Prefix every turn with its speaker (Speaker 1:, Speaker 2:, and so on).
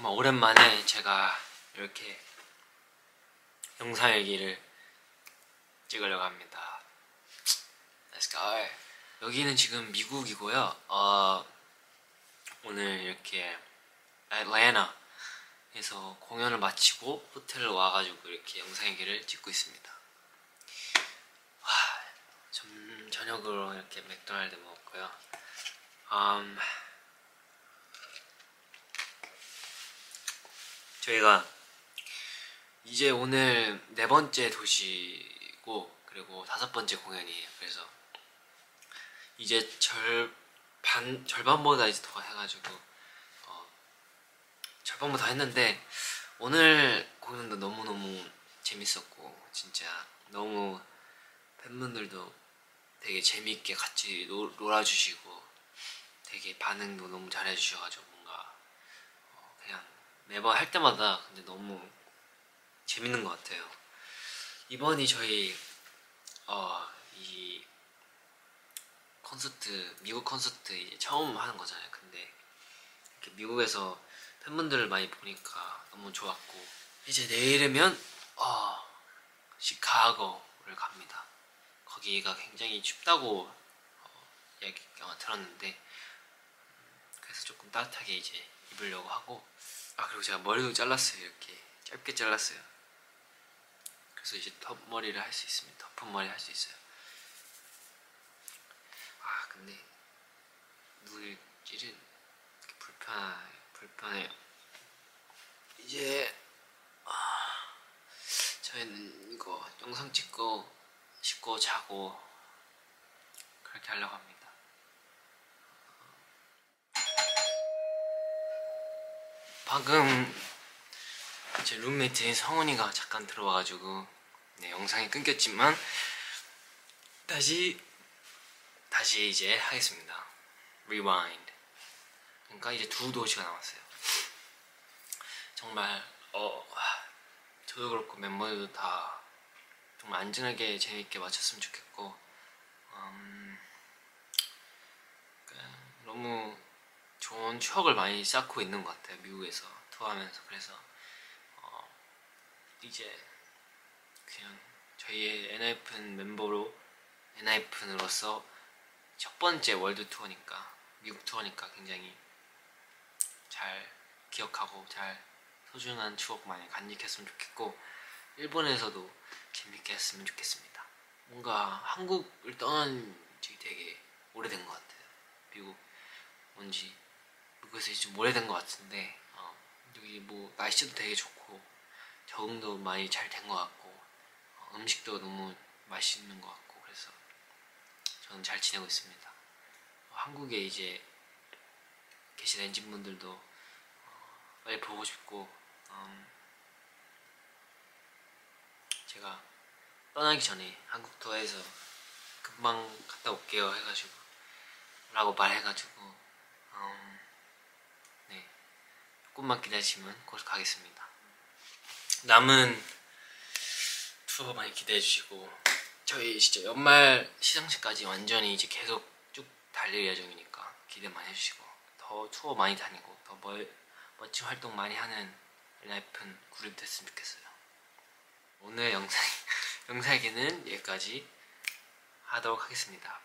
Speaker 1: 정말 오랜만에 제가 이렇게 영상 일기를 찍으려고 합니다. Let's go. 여기는 지금 미국이고요. 어, 오늘 이렇게 애틀랜타에서 공연을 마치고 호텔을 와가지고 이렇게 영상 일기를 찍고 있습니다. 와, 점, 저녁으로 이렇게 맥도날드 먹었고요. 음, 저희가 이제 오늘 네 번째 도시고 그리고 다섯 번째 공연이에요. 그래서 이제 절반 절반보다 이제 더 해가지고 어, 절반보다 했는데 오늘 공연도 너무 너무 재밌었고 진짜 너무 팬분들도 되게 재밌게 같이 노, 놀아주시고 되게 반응도 너무 잘해주셔가지고 매번 할 때마다 근데 너무 재밌는 것 같아요. 이번이 저희 어, 이 콘서트 미국 콘서트 이제 처음 하는 거잖아요. 근데 미국에서 팬분들을 많이 보니까 너무 좋았고 이제 내일이면 어, 시카고를 갑니다. 거기가 굉장히 춥다고 어, 얘기가 들었는데 그래서 조금 따뜻하게 이제 입으려고 하고 아 그리고 제가 머리도 잘랐어요 이렇게. 짧게 잘랐어요. 그래서 이제 덮머리를 할 수 있습니다. 덮은 머리 할 수 있어요. 아 근데 물질은 불편 불편해요. 이제 아, 저희는 이거 영상 찍고 씻고 자고 그렇게 하려고 합니다 방금 제 룸메이트인 성훈이가 잠깐 들어와가지고 네, 영상이 끊겼지만 다시 다시 이제 하겠습니다. Rewind. 그러니까 이제 두 도시가 남았어요. 정말 어 저도 그렇고 멤버들도 다 정말 안전하게 재밌게 마쳤으면 좋겠고 음, 너무 좋은 추억을 많이 쌓고 있는 것 같아요 미국에서 투어하면서. 그래서 어, 이제 그냥 저희의 엔하이픈 멤버로 엔하이픈으로서 첫 번째 월드 투어니까 미국 투어니까 굉장히 잘 기억하고 잘 소중한 추억 많이 간직했으면 좋겠고 일본에서도 재밌게 했으면 좋겠습니다. 뭔가 한국을 떠난 지 되게 오래된 것 같아요. 미국 뭔지 그래서 이제 좀 오래된 것 같은데 어, 여기 뭐 날씨도 되게 좋고 적응도 많이 잘 된 것 같고 어, 음식도 너무 맛있는 것 같고 그래서 저는 잘 지내고 있습니다. 어, 한국에 이제 계신 엔진 분들도 어, 빨리 보고 싶고 음, 제가 떠나기 전에 한국 투어에서 금방 갔다 올게요 해가지고 라고 말해가지고 음, 조금만 기다리시면 곧 가겠습니다. 남은 투어 많이 기대해 주시고 저희 진짜 연말 시상식까지 완전히 이제 계속 쭉 달릴 예정이니까 기대 많이 해주시고 더 투어 많이 다니고 더 멀, 멋진 활동 많이 하는 라이픈 그룹 됐으면 좋겠어요. 오늘 영상 영상에는 여기까지 하도록 하겠습니다.